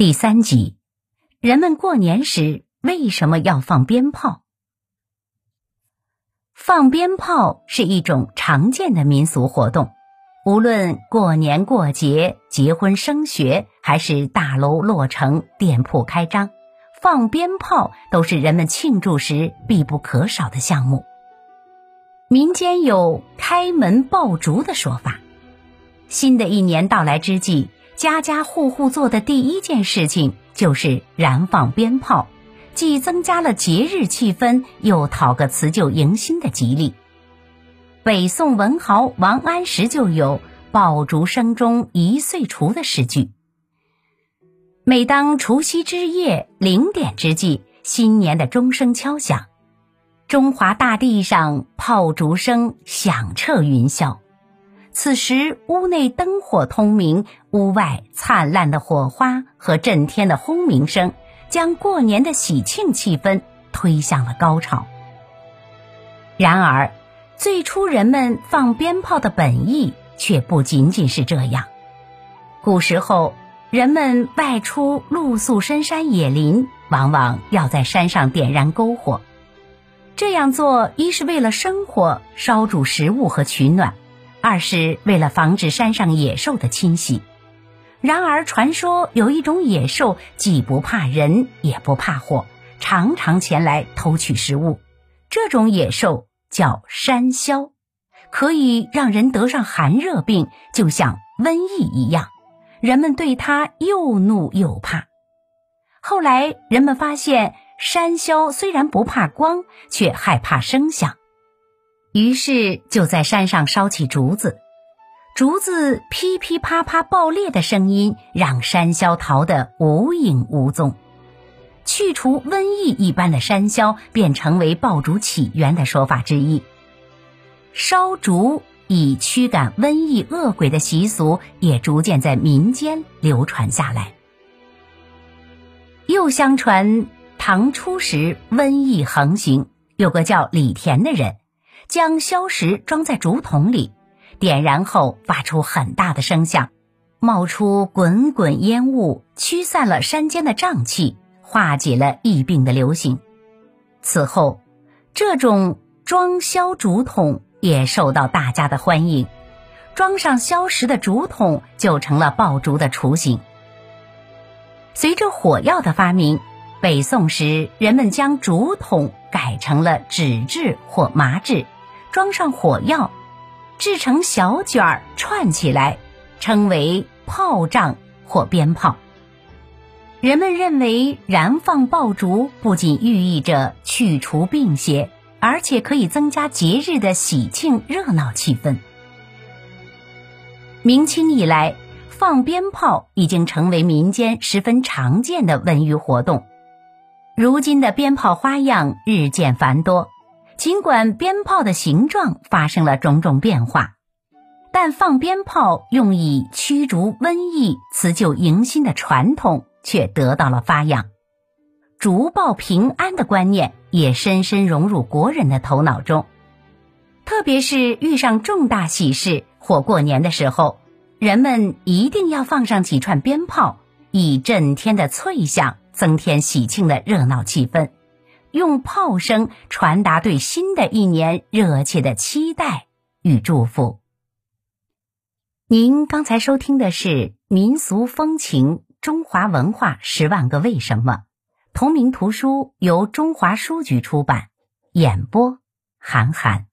第三集，人们过年时为什么要放鞭炮？放鞭炮是一种常见的民俗活动，无论过年过节、结婚升学，还是大楼落成、店铺开张，放鞭炮都是人们庆祝时必不可少的项目。民间有“开门爆竹”的说法，新的一年到来之际。家家户户做的第一件事情就是燃放鞭炮，既增加了节日气氛，又讨个辞旧迎新的吉利。北宋文豪王安石就有“爆竹声中一岁除”的诗句。每当除夕之夜零点之际，新年的钟声敲响，中华大地上炮竹声响彻云霄。此时，屋内灯火通明，屋外灿烂的火花和震天的轰鸣声，将过年的喜庆气氛推向了高潮。然而，最初人们放鞭炮的本意却不仅仅是这样。古时候，人们外出露宿深山野林，往往要在山上点燃篝火。这样做，一是为了生火，烧煮食物和取暖。二是为了防止山上野兽的侵袭。然而，传说有一种野兽，既不怕人，也不怕火，常常前来偷取食物。这种野兽叫山魈，可以让人得上寒热病，就像瘟疫一样。人们对它又怒又怕。后来，人们发现山魈虽然不怕光，却害怕声响。于是就在山上烧起竹子，竹子噼噼啪啪爆裂的声音让山魈逃得无影无踪。去除瘟疫一般的山魈便成为爆竹起源的说法之一。烧竹以驱赶瘟疫恶鬼的习俗也逐渐在民间流传下来。又相传，唐初时瘟疫横行，有个叫李田的人。将硝石装在竹筒里，点燃后发出很大的声响，冒出滚滚烟雾，驱散了山间的瘴气，化解了疫病的流行。此后，这种装硝竹筒也受到大家的欢迎，装上硝石的竹筒就成了爆竹的雏形。随着火药的发明，北宋时人们将竹筒改成了纸质或麻质。装上火药，制成小卷儿串起来，称为炮仗或鞭炮。人们认为燃放爆竹不仅寓意着去除病邪，而且可以增加节日的喜庆热闹气氛。明清以来，放鞭炮已经成为民间十分常见的文娱活动。如今的鞭炮花样日渐繁多。尽管鞭炮的形状发生了种种变化，但放鞭炮用以驱逐瘟疫、辞旧迎新的传统却得到了发扬。竹报平安的观念也深深融入国人的头脑中。特别是遇上重大喜事或过年的时候，人们一定要放上几串鞭炮，以震天的脆响增添喜庆的热闹气氛。用炮声传达对新的一年热切的期待与祝福。您刚才收听的是《民俗风情：中华文化十万个为什么》，同名图书由中华书局出版，演播韩寒。